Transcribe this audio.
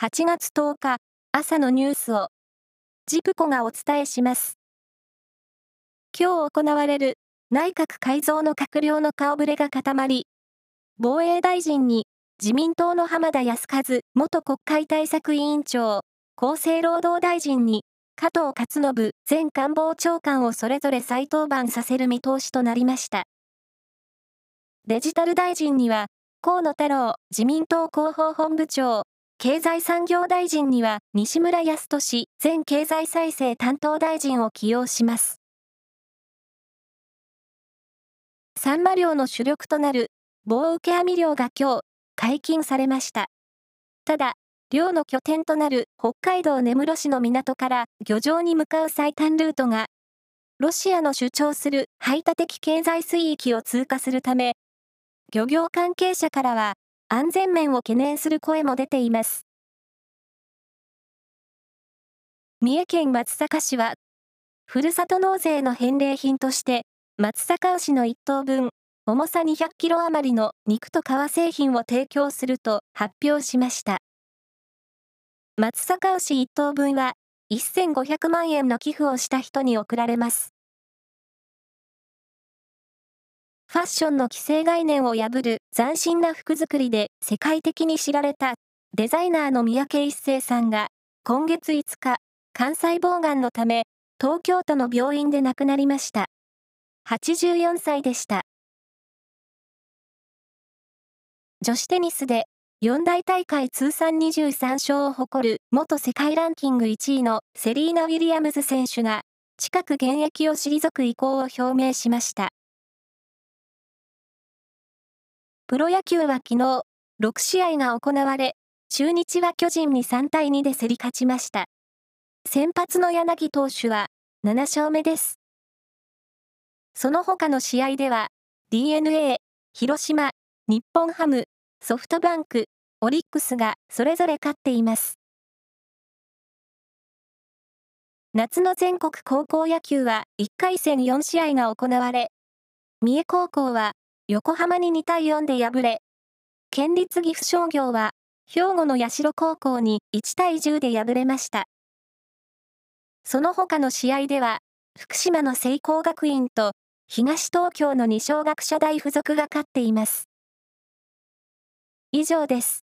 8月10日朝のニュースをジプコがお伝えします。今日行われる内閣改造の閣僚の顔ぶれが固まり、防衛大臣に自民党の浜田康和元国会対策委員長、厚生労働大臣に加藤勝信前官房長官をそれぞれ再登板させる見通しとなりました。デジタル大臣には河野太郎自民党広報本部長、経済産業大臣には西村康稔前経済再生担当大臣を起用します。サンマ漁の主力となる棒受け網漁が今日解禁されました。ただ、漁の拠点となる北海道根室市の港から漁場に向かう最短ルートが、ロシアの主張する排他的経済水域を通過するため、漁業関係者からは安全面を懸念する声も出ています。三重県松阪市は、ふるさと納税の返礼品として、松阪牛の1頭分、重さ200キロ余りの肉と革製品を提供すると発表しました。松阪牛1頭分は、1500万円の寄付をした人に贈られます。ファッションの既成概念を破る斬新な服作りで世界的に知られたデザイナーの三宅一生さんが今月5日、肝細胞がんのため東京都の病院で亡くなりました。84歳でした。女子テニスで四大大会通算23勝を誇る元世界ランキング1位のセリーナ・ウィリアムズ選手が近く現役を退く意向を表明しました。プロ野球は昨日、6試合が行われ、中日は巨人に3対2で競り勝ちました。先発の柳投手は7勝目です。その他の試合では、DNA、広島、日本ハム、ソフトバンク、オリックスがそれぞれ勝っています。夏の全国高校野球は1回戦4試合が行われ、三重高校は横浜に2対4で敗れ、県立岐阜商業は、兵庫の社高校に1対10で敗れました。その他の試合では、福島の聖光学院と東東京の二松学舎大付属が勝っています。以上です。